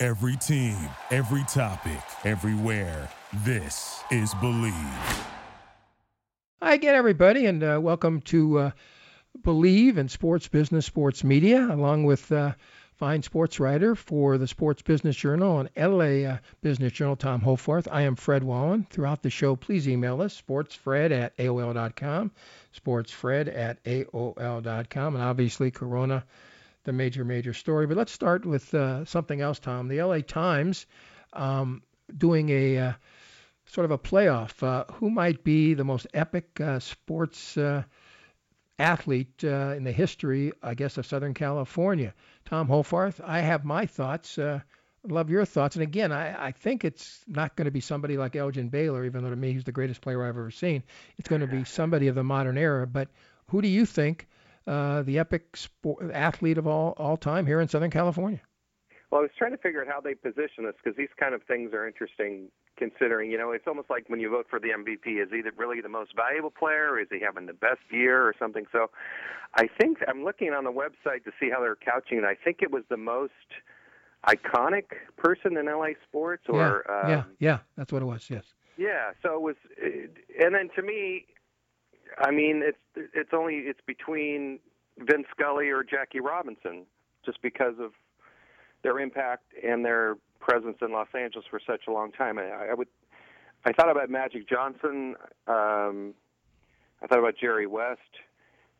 Every team, every topic, everywhere. This is Believe. Hi again, everybody, and uh, welcome to uh, Believe in Sports Business, Sports Media, along with uh, fine sports writer for the Sports Business Journal and LA uh, Business Journal, Tom Hoffarth. I am Fred Wallin. Throughout the show, please email us, sportsfred at AOL.com, sportsfred at AOL.com, and obviously Corona, the major, major story. But let's start with uh, something else, Tom. The LA Times um, doing a uh, sort of a playoff. Uh, who might be the most epic uh, sports uh, athlete uh, in the history, I guess, of Southern California? Tom Hoffarth, I have my thoughts. Uh, love your thoughts. And again, I, I think it's not going to be somebody like Elgin Baylor, even though to me he's the greatest player I've ever seen. It's going to be somebody of the modern era. But who do you think uh, the epic sport, athlete of all, all time here in Southern California? Well, I was trying to figure out how they position this because these kind of things are interesting considering, you know, it's almost like when you vote for the MVP, is he the, really the most valuable player or is he having the best year or something? So I think I'm looking on the website to see how they're couching it. I think it was the most iconic person in LA sports or yeah, um, yeah, yeah, that's what it was. Yes. Yeah, so it was and then to me I mean, it's it's only it's between Vin Scully or Jackie Robinson just because of their impact and their presence in Los Angeles for such a long time. I, I would, I thought about Magic Johnson. Um, I thought about Jerry West,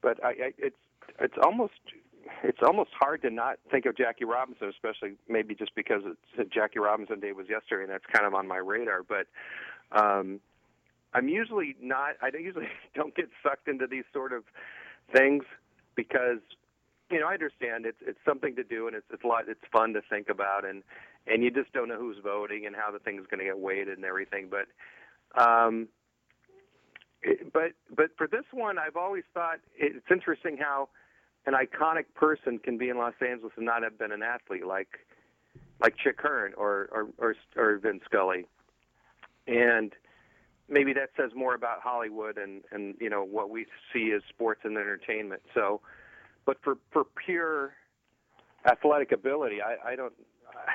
but I, I, it's it's almost it's almost hard to not think of Jackie Robinson, especially maybe just because it's Jackie Robinson Day was yesterday, and that's kind of on my radar. But um, I'm usually not. I usually don't get sucked into these sort of things because you know, I understand it's it's something to do and it's it's a lot it's fun to think about and and you just don't know who's voting and how the thing's going to get weighted and everything. But um, it, but but for this one, I've always thought it's interesting how an iconic person can be in Los Angeles and not have been an athlete like like Chick Hearn or or or, or Vin Scully, and maybe that says more about Hollywood and and you know what we see as sports and entertainment. So but for for pure athletic ability, I, I don't.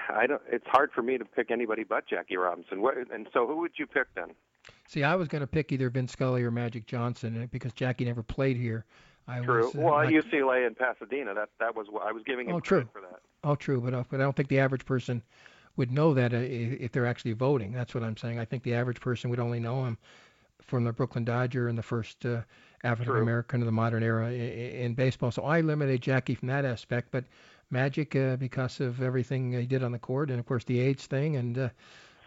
I don't. It's hard for me to pick anybody but Jackie Robinson. What, and so, who would you pick then? See, I was going to pick either Vince Scully or Magic Johnson because Jackie never played here. I true. Was, uh, well, UCLA and Pasadena. That that was what I was giving him oh, true. for that. Oh, true. But uh, but I don't think the average person would know that uh, if they're actually voting. That's what I'm saying. I think the average person would only know him from the Brooklyn Dodger and the first uh, African American of the modern era in, in, baseball. So I eliminate Jackie from that aspect, but Magic uh, because of everything he did on the court, and of course the AIDS thing, and uh,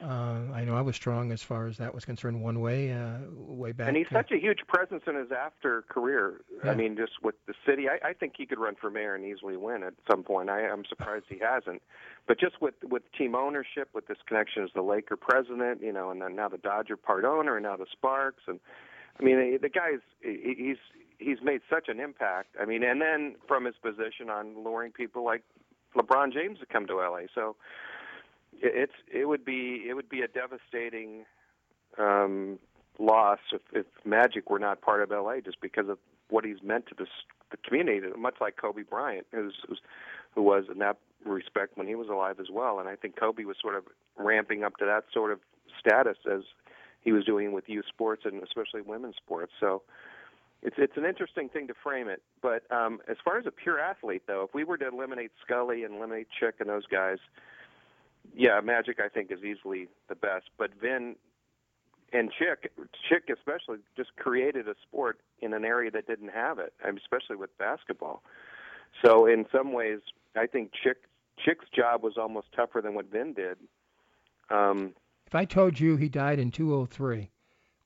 uh, I know I was strong as far as that was concerned one way, uh, way back. And he's such a huge presence in his after career. Yeah. I mean, just with the city, I, I think he could run for mayor and easily win at some point. I, I'm surprised he hasn't. But just with with team ownership, with this connection as the Laker president, you know, and then now the Dodger part owner, and now the Sparks, and I mean, the guy's he's he's made such an impact. I mean, and then from his position on luring people like LeBron James to come to LA, so it's it would be it would be a devastating um, loss if, if Magic were not part of LA just because of what he's meant to this the community, much like Kobe Bryant, who's, who's who was in that respect when he was alive as well. And I think Kobe was sort of ramping up to that sort of status as he was doing with youth sports and especially women's sports. So it's it's an interesting thing to frame it. But um, as far as a pure athlete, though, if we were to eliminate Scully and eliminate Chick and those guys, yeah, Magic I think is easily the best. But Vin and Chick, Chick especially, just created a sport in an area that didn't have it, especially with basketball. So in some ways, I think Chick Chick's job was almost tougher than what Vin did. Um, if I told you he died in 203,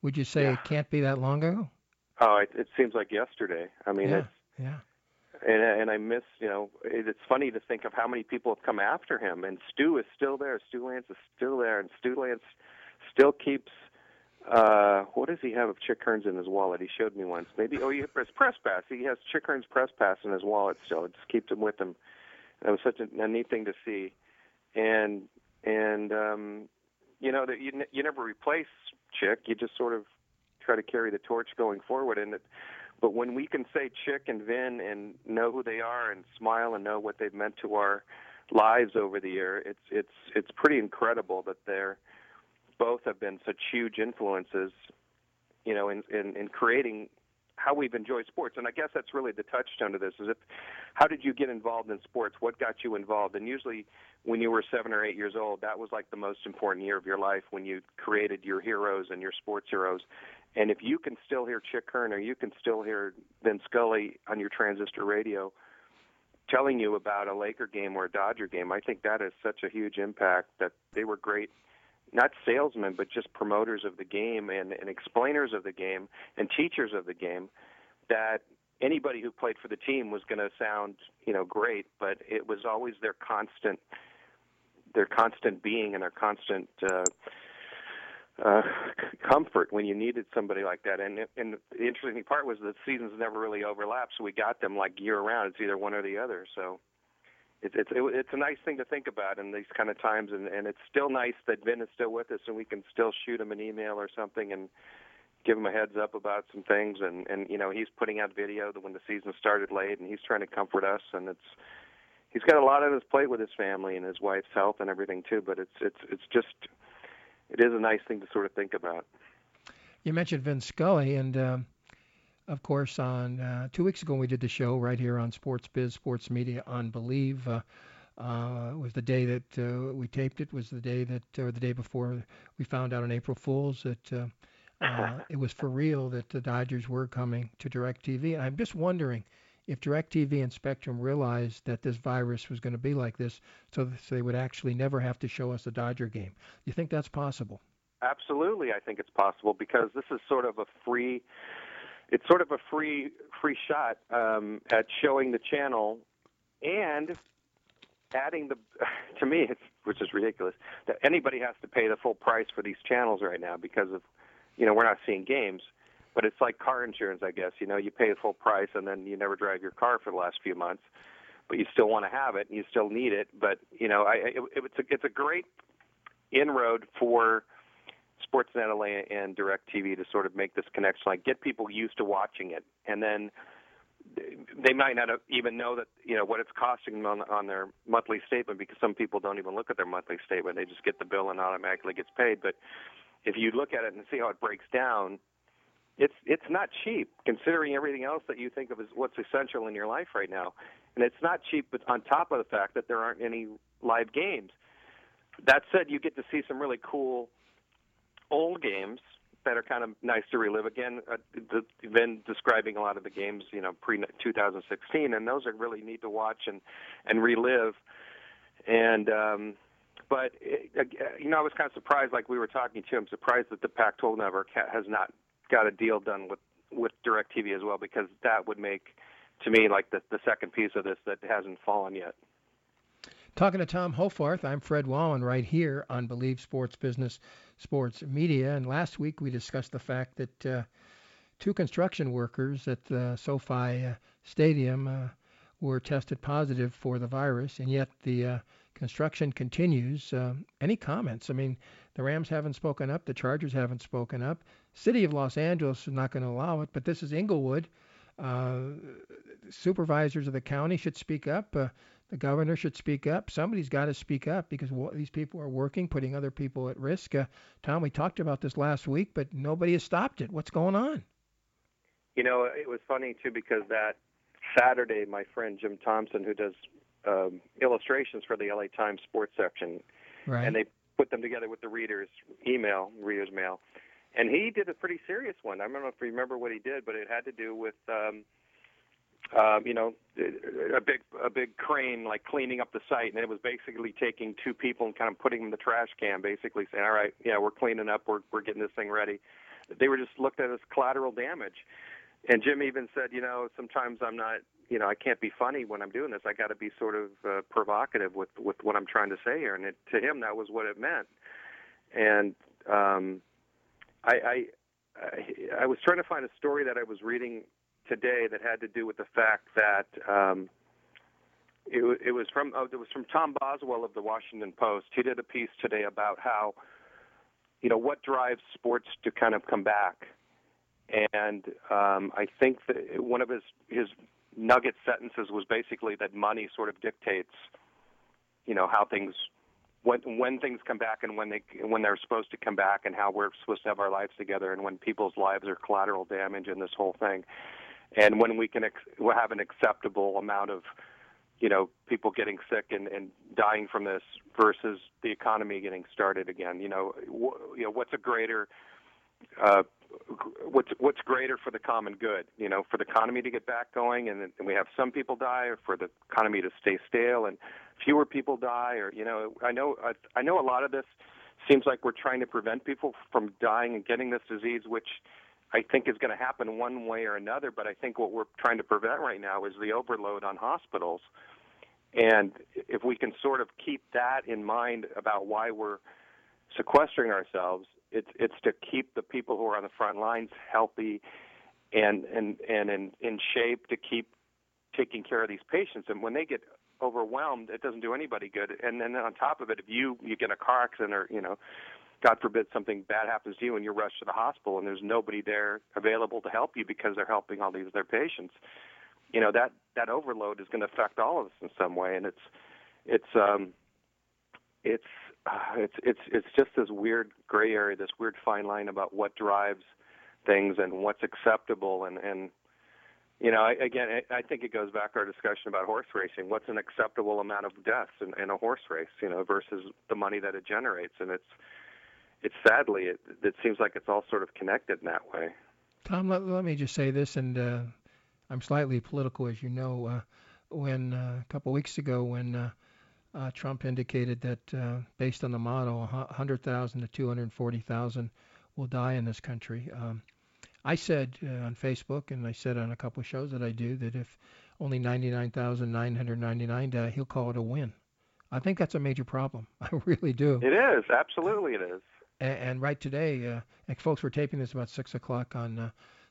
would you say Yeah. it can't be that long ago? oh, it, it seems like yesterday. I mean, yeah, it's yeah. And and I miss you know it's funny to think of how many people have come after him and Stu is still there. Stu Lantz is still there and Stu Lantz still keeps uh what does he have of Chick Hearn's in his wallet? He showed me once. Maybe oh he has press pass. He has Chick Hearn's press pass in his wallet still. It just keeps him with him. That was such a, a neat thing to see. And and um you know that you you never replace Chick. You just sort of try to carry the torch going forward. And it but when we can say Chick and Vin and know who they are and smile and know what they've meant to our lives over the year, it's it's it's pretty incredible that they're both have been such huge influences, you know, in in, in creating how we've enjoyed sports. And I guess that's really the touchstone to this is if how did you get involved in sports? What got you involved? And usually when you were seven or eight years old, that was like the most important year of your life when you created your heroes and your sports heroes. And if you can still hear Chick Hearn or you can still hear Vin Scully on your transistor radio telling you about a Laker game or a Dodger game, I think that is such a huge impact that they were great not salesmen but just promoters of the game and, and explainers of the game and teachers of the game that anybody who played for the team was going to sound you know great but it was always their constant their constant being and their constant uh uh, comfort when you needed somebody like that. And and the interesting part was the seasons never really overlapped, so we got them like year round. It's either one or the other. So it's it's it's a nice thing to think about in these kind of times, and and it's still nice that Vin is still with us, and we can still shoot him an email or something and give him a heads up about some things and and you know he's putting out video when the season started late and he's trying to comfort us and it's he's got a lot on his plate with his family and his wife's health and everything too but it's it's it's just it is a nice thing to sort of think about. You mentioned Vin Scully, and um, of course, on uh, two weeks ago we did the show right here on Sports Biz, Sports Media on Believe. Uh, uh, was the day that uh, we taped it. Was the day that, or the day before we found out on April Fools that uh, uh, it was for real that the Dodgers were coming to DirecTV. And I'm just wondering if DirecTV and Spectrum realized that this virus was going to be like this, so, so they would actually never have to show us a Dodger game. Do you think that's possible? Absolutely, I think it's possible because this is sort of a free. It's sort of a free free shot um, at showing the channel and adding the to me it's which is ridiculous that anybody has to pay the full price for these channels right now because of you know we're not seeing games but it's like car insurance, I guess. You know, you pay the full price and then you never drive your car for the last few months, but you still want to have it and you still need it. But you know, I it, it's a it's a great inroad for Sportsnet LA and DirecTV to sort of make this connection, like get people used to watching it, and then they might not even know that you know what it's costing them on, on their monthly statement because some people don't even look at their monthly statement; they just get the bill and automatically gets paid. But if you look at it and see how it breaks down, it's it's not cheap considering everything else that you think of as what's essential in your life right now, and it's not cheap. But on top of the fact that there aren't any live games, that said, you get to see some really cool old games that are kind of nice to relive. Again, uh, the, been describing a lot of the games, you know, pre 2016, and those are really neat to watch and and relive. And um, but it, you know, I was kind of surprised, like we were talking to. I'm surprised that the Pac-12 network has not got a deal done with with DirecTV as well because that would make to me like the the second piece of this that hasn't fallen yet. Talking to Tom Hoffarth, I'm Fred Wallin right here on Believe Sports Business Sports Media. And last week we discussed the fact that uh, two construction workers at the SoFi uh, Stadium uh, were tested positive for the virus, and yet the uh, construction continues. Uh, any comments? I mean, the Rams haven't spoken up. The Chargers haven't spoken up. City of Los Angeles is not going to allow it, but this is Inglewood. Uh, supervisors of the county should speak up. Uh, the governor should speak up. Somebody's got to speak up because these people are working, putting other people at risk. Uh, Tom, we talked about this last week, but nobody has stopped it. What's going on? You know, it was funny too because that Saturday, my friend Jim Thompson, who does um, illustrations for the LA Times sports section, right. and they put them together with the readers' email, readers' mail and he did a pretty serious one. I don't know if you remember what he did, but it had to do with, um, um, you know, a big a big crane like cleaning up the site, and it was basically taking two people and kind of putting them in the trash can, basically saying, "All right, yeah, we're cleaning up, we're we're getting this thing ready." They were just looked at as collateral damage, and Jim even said, you know, sometimes I'm not you know, I can't be funny when I'm doing this. I got to be sort of uh, provocative with with what I'm trying to say here. And it, to him, that was what it meant. And um, I, I I was trying to find a story that I was reading today that had to do with the fact that um, it, it was from oh, it was from Tom Boswell of the Washington Post. He did a piece today about how you know what drives sports to kind of come back, and um, I think that one of his his nugget sentences was basically that money sort of dictates you know how things when when things come back and when they when they're supposed to come back and how we're supposed to have our lives together and when people's lives are collateral damage in this whole thing. And when we can ex- we'll have an acceptable amount of you know people getting sick and, and dying from this versus the economy getting started again. You know wh- you know what's a greater uh, what's what's greater for the common good you know for the economy to get back going and, and we have some people die or for the economy to stay stale and fewer people die or you know I know I, I know a lot of this seems like we're trying to prevent people from dying and getting this disease which I think is going to happen one way or another but I think what we're trying to prevent right now is the overload on hospitals. And if we can sort of keep that in mind about why we're sequestering ourselves it's it's to keep the people who are on the front lines healthy and and and in in shape to keep taking care of these patients and when they get overwhelmed, it doesn't do anybody good. And then on top of it, if you you get a car accident or you know, God forbid something bad happens to you and you're rushed to the hospital and there's nobody there available to help you because they're helping all these their patients, you know that that overload is going to affect all of us in some way. And it's it's um it's uh, it's it's it's just this weird gray area, this weird fine line about what drives things and what's acceptable and and you know, I, again, I, I think it goes back to our discussion about horse racing. What's an acceptable amount of deaths in, in a horse race, you know, versus the money that it generates? And it's, it's sadly, it, it seems like it's all sort of connected in that way. Tom, let, let me just say this, and uh, I'm slightly political, as you know. Uh, when uh, a couple of weeks ago, when uh, uh, Trump indicated that, uh, based on the model, 100,000 to 240,000 will die in this country. Um, I said uh, on Facebook, and I said on a couple of shows that I do, that if only 99,999 die, he'll call it a win. I think that's a major problem. I really do. It is. Absolutely, it is. And, and right today, uh, and folks, were taping this about 6 o'clock on uh,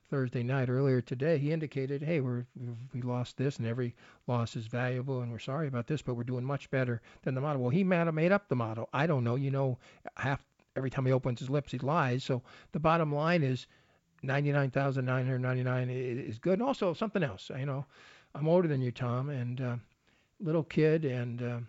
Thursday night. Earlier today, he indicated, hey, we're, we lost this, and every loss is valuable, and we're sorry about this, but we're doing much better than the model. Well, he might have made up the model. I don't know. You know, half every time he opens his lips, he lies. So the bottom line is 99,999 is good. And also something else, you know, I'm older than you, Tom, and uh, little kid, and uh,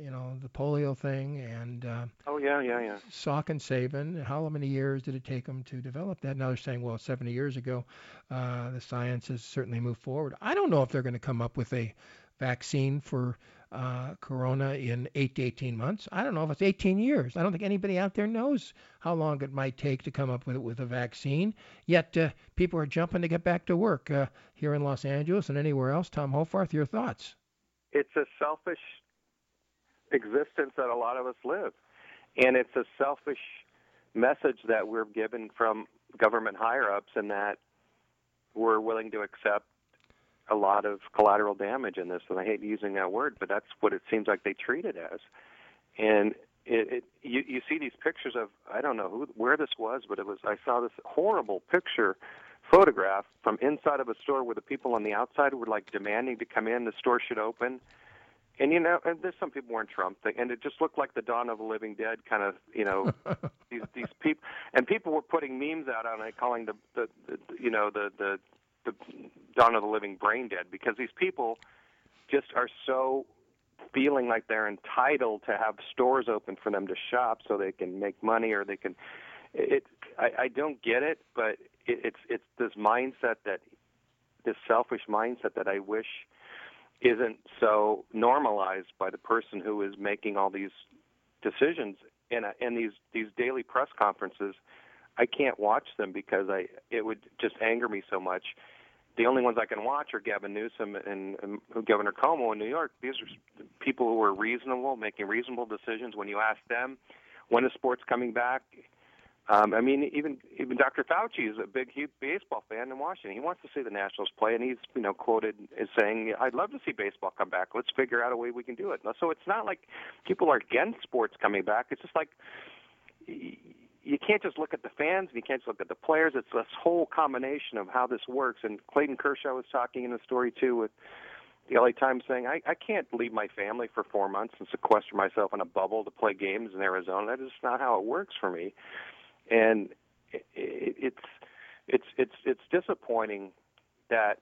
you know the polio thing, and uh, oh yeah, yeah, yeah. Salk and Sabin. How many years did it take them to develop that? Now they're saying, well, 70 years ago, uh, the science has certainly moved forward. I don't know if they're going to come up with a vaccine for uh, corona in 8 to 18 months. I don't know if it's 18 years. I don't think anybody out there knows how long it might take to come up with with a vaccine. Yet uh, people are jumping to get back to work uh, here in Los Angeles and anywhere else. Tom Hoffarth, your thoughts? It's a selfish existence that a lot of us live, and it's a selfish message that we're given from government higher ups, and that we're willing to accept a lot of collateral damage in this, and I hate using that word, but that's what it seems like they treat it as. And it, it you you see these pictures of I don't know who where this was, but it was I saw this horrible picture photograph from inside of a store where the people on the outside were like demanding to come in, the store should open. And you know, and there's some people weren't Trump, and it just looked like the dawn of the living dead, kind of, you know, these these people, and people were putting memes out on it, calling the, the, the you know the the the dawn of the living brain dead because these people just are so feeling like they're entitled to have stores open for them to shop so they can make money or they can it I, I don't get it but it, it's it's this mindset that this selfish mindset that I wish isn't so normalized by the person who is making all these decisions and and these these daily press conferences I can't watch them because I it would just anger me so much the only ones I can watch are Gavin Newsom and, and Governor Cuomo in New York. These are people who are reasonable, making reasonable decisions. When you ask them, when is sports coming back? Um, I mean, even even Dr. Fauci is a big, huge baseball fan in Washington. He wants to see the Nationals play, and he's you know quoted as saying, "I'd love to see baseball come back. Let's figure out a way we can do it." So it's not like people are against sports coming back. It's just like you can't just look at the fans and you can't just look at the players. It's this whole combination of how this works. And Clayton Kershaw was talking in the story too with the LA Times saying, I, I can't leave my family for four months and sequester myself in a bubble to play games in Arizona. That is not how it works for me and it, it, it's it's it's it's disappointing that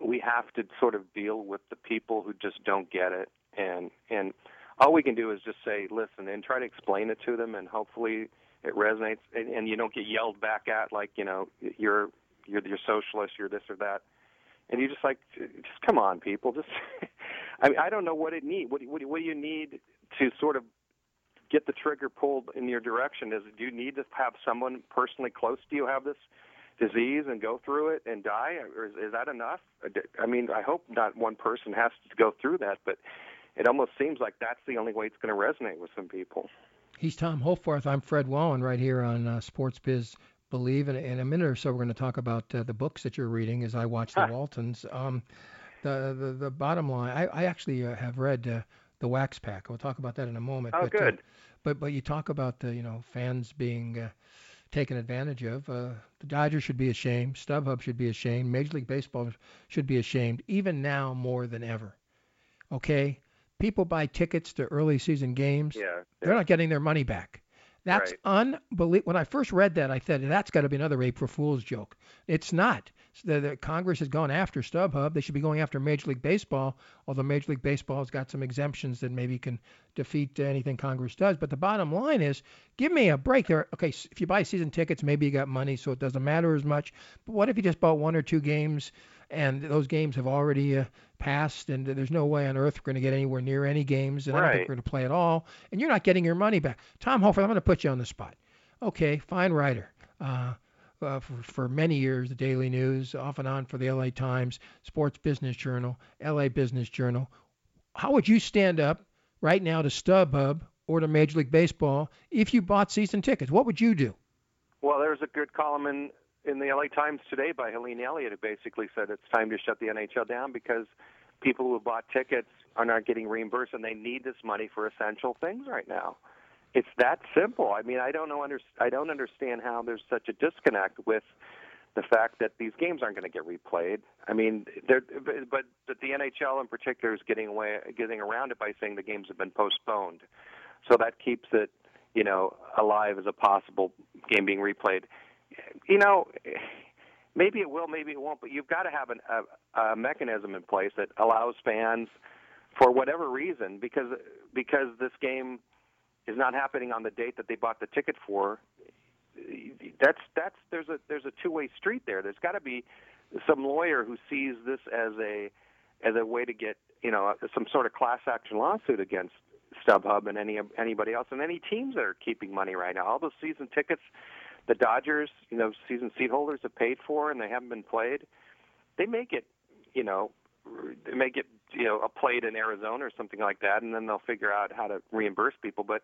we have to sort of deal with the people who just don't get it. And and all we can do is just say listen and try to explain it to them and hopefully it resonates. And, and you don't get yelled back at like you know you're you're you're socialist you're this or that. And you just like just come on people. Just I mean, I don't know what it need what what, what do you need to sort of get the trigger pulled in your direction? Is do you need to have someone personally close to you have this disease and go through it and die, or is, is that enough? I mean, I hope not one person has to go through that, but it almost seems like that's the only way it's going to resonate with some people. He's Tom Hoffarth. I'm Fred Wallin right here on uh, Sports Biz Believe. And in a minute or so, we're going to talk about uh, the books that you're reading as I watch the Waltons. Um, the, the the bottom line, I, I actually uh, have read uh, the Wax Pack. We'll talk about that in a moment. Oh, but, good. Uh, but but you talk about the you know fans being uh, taken advantage of. Uh, the Dodgers should be ashamed. StubHub should be ashamed. Major League Baseball should be ashamed, even now more than ever. Okay, people buy tickets to early season games. Yeah, yeah. They're not getting their money back. That's right. unbelievable. When I first read that, I thought that's got to be another April Fool's joke. It's not. The, the, Congress has gone after StubHub. They should be going after Major League Baseball, although Major League Baseball has got some exemptions that maybe can defeat anything Congress does. But the bottom line is, give me a break. There, okay, if you buy season tickets, maybe you got money, so it doesn't matter as much. But what if you just bought one or two games, and those games have already uh, passed, and there's no way on earth we're going to get anywhere near any games, and right. I don't think we're going to play at all, and you're not getting your money back. Tom Hofer, I'm going to put you on the spot. Okay, fine writer. Uh, uh, for, for many years, the Daily News, off and on for the LA Times, Sports Business Journal, LA Business Journal. How would you stand up right now to StubHub or to Major League Baseball if you bought season tickets? What would you do? Well, there's a good column in, in the LA Times today by Helene Elliott who basically said it's time to shut the NHL down because people who bought tickets are not getting reimbursed and they need this money for essential things right now it's that simple. I mean, I don't know. Under, I don't understand how there's such a disconnect with the fact that these games aren't going to get replayed. I mean, they're, but but the NHL in particular is getting away, getting around it by saying the games have been postponed, so that keeps it, you know, alive as a possible game being replayed. You know, maybe it will, maybe it won't, but you've got to have an, a, a mechanism in place that allows fans, for whatever reason, because because this game is not happening on the date that they bought the ticket for, that's that's there's a there's a two way street there. There's got to be some lawyer who sees this as a as a way to get you know some sort of class action lawsuit against StubHub and any anybody else and any teams that are keeping money right now. All those season tickets the Dodgers, you know, season seat holders have paid for and they haven't been played. They may get, you know, they may get you know a plate in Arizona or something like that, and then they'll figure out how to reimburse people. But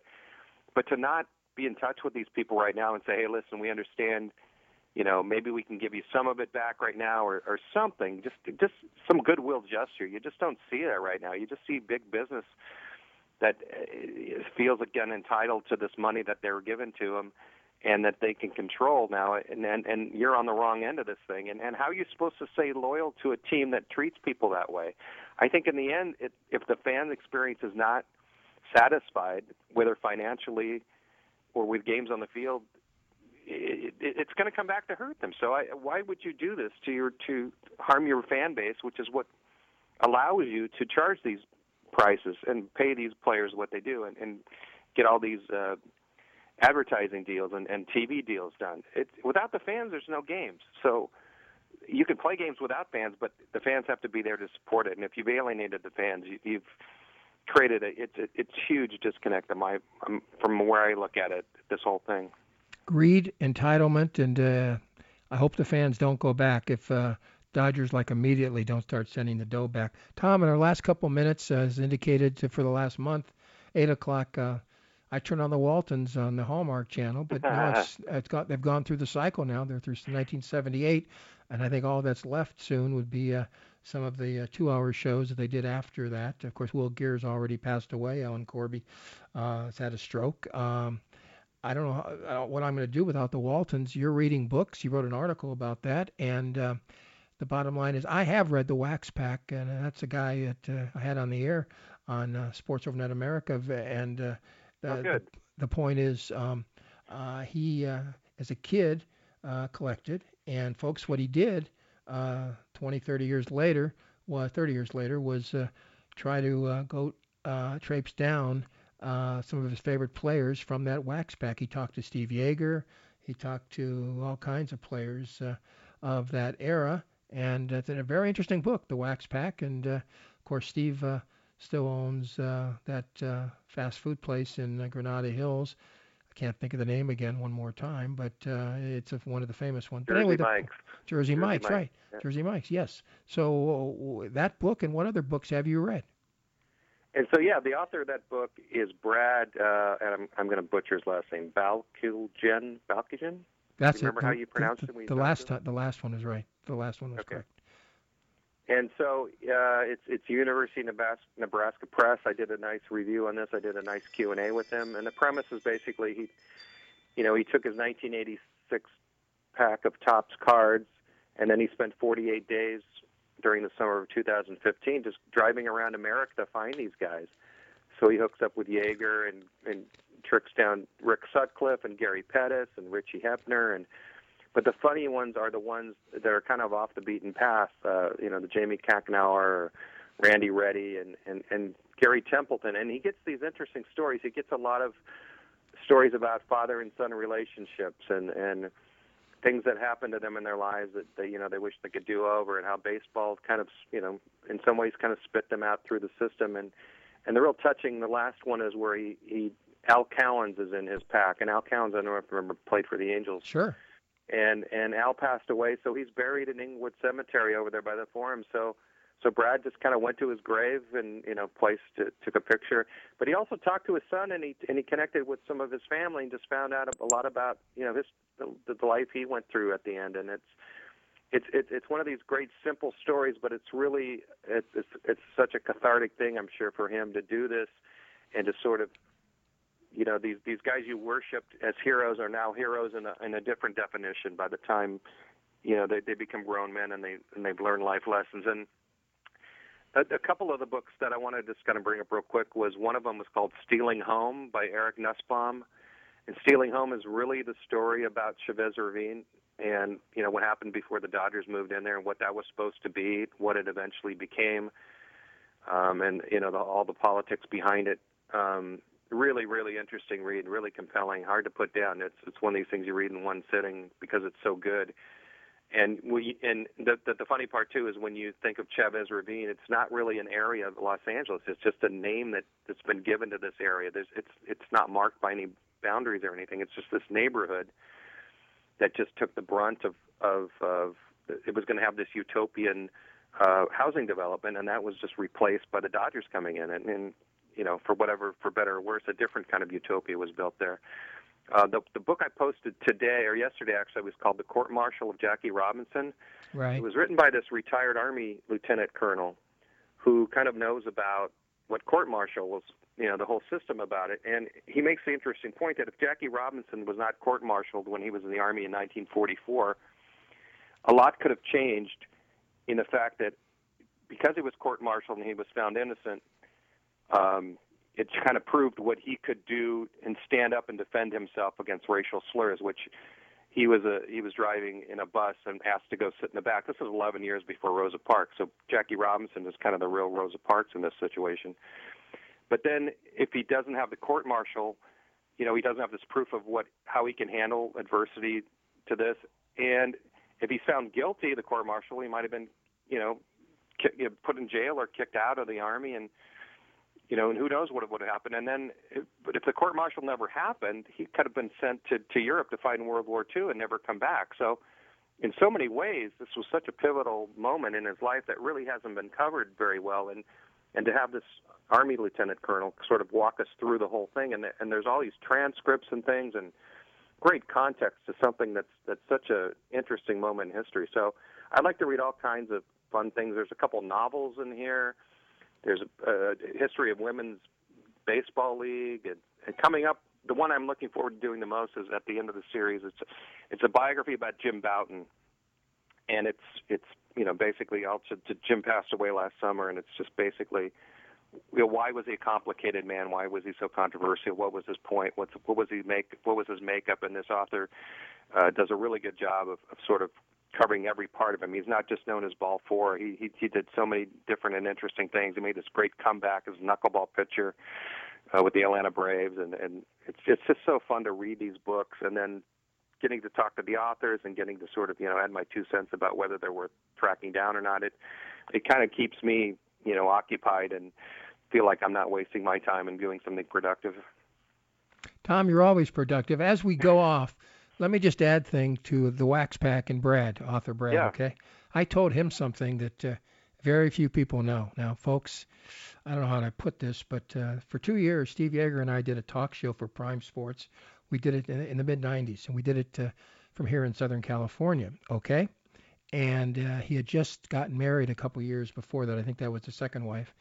but to not be in touch with these people right now and say, hey, listen, we understand. You know, maybe we can give you some of it back right now, or, or something. Just, just some goodwill gesture. You just don't see that right now. You just see big business that uh, feels again entitled to this money that they were given to them and that they can control now and, and and you're on the wrong end of this thing. And and how are you supposed to stay loyal to a team that treats people that way? I think in the end it, if the fan experience is not satisfied whether financially or with games on the field it, it, it's going to come back to hurt them. So I, why would you do this to your to harm your fan base which is what allows you to charge these prices and pay these players what they do and, and get all these uh, advertising deals and, and TV deals done. It, without the fans, there's no games. So you can play games without fans, but the fans have to be there to support it. And if you've alienated the fans, you, you've created a it's a, it's huge disconnect in my um, from where I look at it. This whole thing. Greed, entitlement, and uh, I hope the fans don't go back if. Uh, Dodgers like immediately don't start sending the dough back. Tom, in our last couple minutes, uh, as indicated for the last month, eight o'clock uh, I turn on the Waltons on the Hallmark Channel, but now it's it's got they've gone through the cycle now. They're through 1978, and I think all that's left soon would be uh, some of the uh, two-hour shows that they did after that. Of course, Will Geer's already passed away. Ellen Corby uh, has had a stroke. Um, I don't know how, uh, what I'm going to do without the Waltons. You're reading books. You wrote an article about that, and uh, the bottom line is I have read the Wax Pack, and that's a guy that uh, I had on the air on uh, Sports Overnight America, and uh, the, oh, the, the point is um, uh, he, uh, as a kid, uh, collected, and folks, what he did uh, 20, 30 years later, well, 30 years later, was uh, try to uh, go uh, traipse down uh, some of his favorite players from that wax pack. He talked to Steve Yeager. He talked to all kinds of players uh, of that era, and it's a very interesting book, The Wax Pack. And uh, of course, Steve uh, still owns uh, that uh, fast food place in uh, Granada Hills. I can't think of the name again one more time, but uh, it's a, one of the famous ones. Jersey anyway, the, Mike's. Jersey, Jersey Mike's, Mike's, right? yeah. Jersey Mike's, yes. So uh, that book and what other books have you read? And so, yeah, the author of that book is Brad, uh, and I'm, I'm going to butcher his last name, Balkilgen. Balkilgen? That's it. remember it. how The- you pronounced the, it The last time, the last one is right. The last one was Okay. correct. And so uh, it's it's University of Nebraska, Nebraska Press. I did a nice review on this. I did a nice Q and A with him. And the premise is basically he, you know, he took his 1986 pack of Topps cards, and then he spent 48 days during the summer of 2015 just driving around America to find these guys. So he hooks up with Yeager and and tricks down Rick Sutcliffe and Gary Pettis and Richie Hebner and but the funny ones are the ones that are kind of off the beaten path. Uh, you know, the Jaime Cocanower, Randy Ready, and, and and Gary Templeton, and he gets these interesting stories. He gets a lot of stories about father and son relationships and and things that happened to them in their lives that they you know they wish they could do over, and how baseball kind of you know in some ways kind of spit them out through the system. And and the real touching, the last one is where he he Al Cowens is in his pack, and Al Cowens I don't remember played for the Angels Sure. And and Al passed away, so he's buried in Inglewood Cemetery over there by the Forum. So so Brad just kind of went to his grave and you know placed to, took a picture. But he also talked to his son and he and he connected with some of his family and just found out a lot about you know his the, the life he went through at the end. And it's it's it's it's one of these great simple stories, but it's really it's it's, it's such a cathartic thing I'm sure for him to do this and to sort of you know these these guys you worshipped as heroes are now heroes in a in a different definition by the time you know they they become grown men and they and they've learned life lessons. And a, a couple of the books that I wanted to just kind of bring up real quick was one of them was called Stealing Home by Eric Nusbaum. And Stealing Home is really the story about Chavez Ravine and you know what happened before the Dodgers moved in there and what that was supposed to be what it eventually became um and you know the, all the politics behind it. Um really, really interesting read, really compelling, hard to put down. It's it's one of these things you read in one sitting because it's so good. And we and the the, the funny part too is when you think of Chavez Ravine, it's not really an area of Los Angeles. It's just a name that that's been given to this area. There's it's it's not marked by any boundaries or anything. It's just this neighborhood that just took the brunt of of of it was going to have this utopian uh, housing development, and that was just replaced by the Dodgers coming in, and, and you know, for whatever, for better or worse, a different kind of utopia was built there. Uh, the the book I posted today or yesterday actually was called The Court Martial of Jackie Robinson. Right. It was written by this retired Army lieutenant colonel who kind of knows about what court martial was, you know, the whole system about it. And he makes the interesting point that if Jackie Robinson was not court martialed when he was in the Army in 1944, a lot could have changed in the fact that because he was court martialed and he was found innocent, um, it kind of proved what he could do and stand up and defend himself against racial slurs, which he was a he was driving in a bus and asked to go sit in the back. This was 11 years before Rosa Parks, so Jackie Robinson is kind of the real Rosa Parks in this situation. But then, if he doesn't have the court martial, you know, he doesn't have this proof of what how he can handle adversity to this, and if he's found guilty, the court martial, he might have been, you know, ki- you know, put in jail or kicked out of the army, and you know, and who knows what would have happened. And then, but if the court martial never happened, he could have been sent to to Europe to fight in World War II and never come back. So, in so many ways, this was such a pivotal moment in his life that really hasn't been covered very well. And and to have this army lieutenant colonel sort of walk us through the whole thing, and and there's all these transcripts and things and great context to something that's that's such a interesting moment in history. So I'd like to read all kinds of fun things. There's a couple novels in here. There's a, a history of women's baseball league, and, and coming up, the one I'm looking forward to doing the most is at the end of the series. It's it's a biography about Jim Bouton, and it's it's you know basically also Jim passed away last summer, and it's just basically you know, why was he a complicated man? Why was he so controversial? What was his point? What's what was he make? What was his makeup? And this author uh, does a really good job of, of sort of covering every part of him. He's not just known as Ball Four. He he, he did so many different and interesting things. He made this great comeback as a knuckleball pitcher uh, with the Atlanta Braves, and and it's it's just so fun to read these books and then getting to talk to the authors and getting to sort of you know add my two cents about whether they're worth tracking down or not. It it kind of keeps me you know occupied and feel like I'm not wasting my time and doing something productive. Tom, you're always productive. As we go off, let me just add thing to the Wax Pack and Brad, author Brad. Yeah. Okay, I told him something that uh, very few people know. Now, folks, I don't know how to put this, but uh, for two years, Steve Yeager and I did a talk show for Prime Sports. We did it in, in the mid '90s, and we did it uh, from here in Southern California. Okay, and uh, he had just gotten married a couple years before that. I think that was the second wife,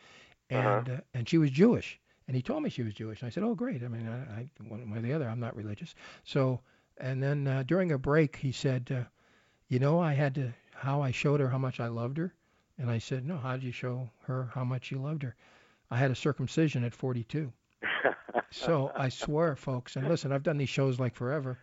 Uh-huh. and uh, and she was Jewish. And he told me she was Jewish. And I said, "Oh, great. I mean, I, I one way or the other, I'm not religious." So, and then uh, during a break, he said, uh, "You know, I had to how I showed her how much I loved her." And I said, "No, how did you show her how much you loved her?" I had a circumcision at 42. So I swear, folks, and listen, I've done these shows like forever.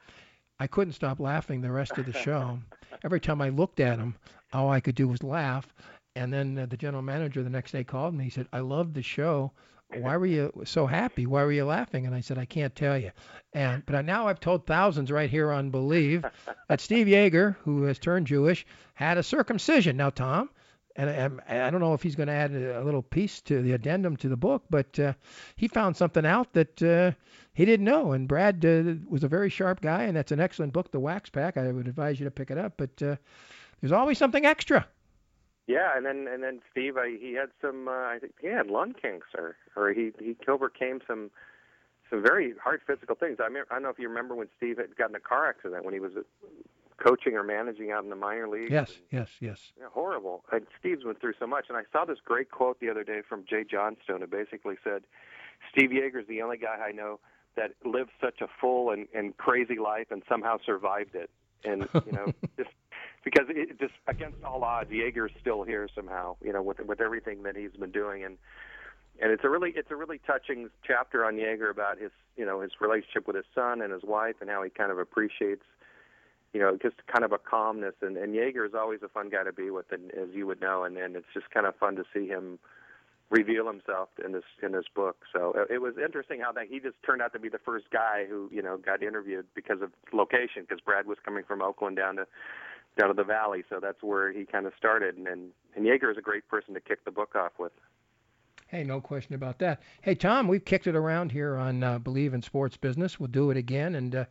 I couldn't stop laughing the rest of the show. Every time I looked at him, all I could do was laugh. And then uh, the general manager the next day called me. He said, "I loved the show. Why were you so happy? Why were you laughing?" And I said, "I can't tell you." And but now I've told thousands right here on Believe that Steve Yeager, who has turned Jewish, had a circumcision. Now, Tom, and I, I don't know if he's going to add a, little piece to the addendum to the book, but uh, he found something out that uh, he didn't know. And Brad uh, was a very sharp guy, and that's an excellent book, The Wax Pack. I would advise you to pick it up. But uh, there's always something extra. Yeah, and then and then Steve, I, he had some. Uh, I think he had lung cancer, or he he overcame some some very hard physical things. I mean, I don't know if you remember when Steve had gotten a car accident when he was uh, coaching or managing out in the minor leagues. Yes, yes, yes. Yeah, horrible. And Steve's went through so much. And I saw this great quote the other day from Jay Johnstone. It basically said, "Steve Yeager's the only guy I know that lived such a full and, and crazy life and somehow survived it." And you know, just because it just against all odds, Yeager's still here somehow. You know, with with everything that he's been doing and. And it's a really it's a really touching chapter on Yeager about his you know his relationship with his son and his wife and how he kind of appreciates you know, just kind of a calmness. And, and Yeager is always a fun guy to be with, and, as you would know. And, and it's just kind of fun to see him reveal himself in this in this book. So it, it was interesting how that he just turned out to be the first guy who you know got interviewed because of location, because Brad was coming from Oakland down to down to the valley, so that's where he kind of started. And and, and Yeager is a great person to kick the book off with. Hey, no question about that. Hey, Tom, we've kicked it around here on uh, Believe in Sports Business. We'll do it again. And uh,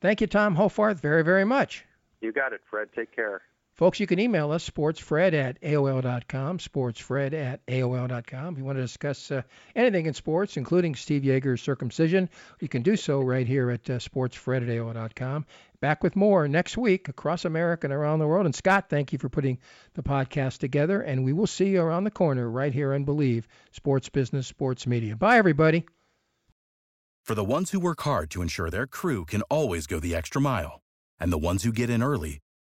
thank you, Tom Hoffarth, very, very much. You got it, Fred. Take care. Folks, you can email us, sportsfred at AOL.com, sportsfred at AOL.com. If you want to discuss uh, anything in sports, including Steve Yeager's circumcision, you can do so right here at uh, sportsfred at AOL.com. Back with more next week across America and around the world. And Scott, thank you for putting the podcast together. And we will see you around the corner right here on Believe Sports Business, Sports Media. Bye, everybody. For the ones who work hard to ensure their crew can always go the extra mile, and the ones who get in early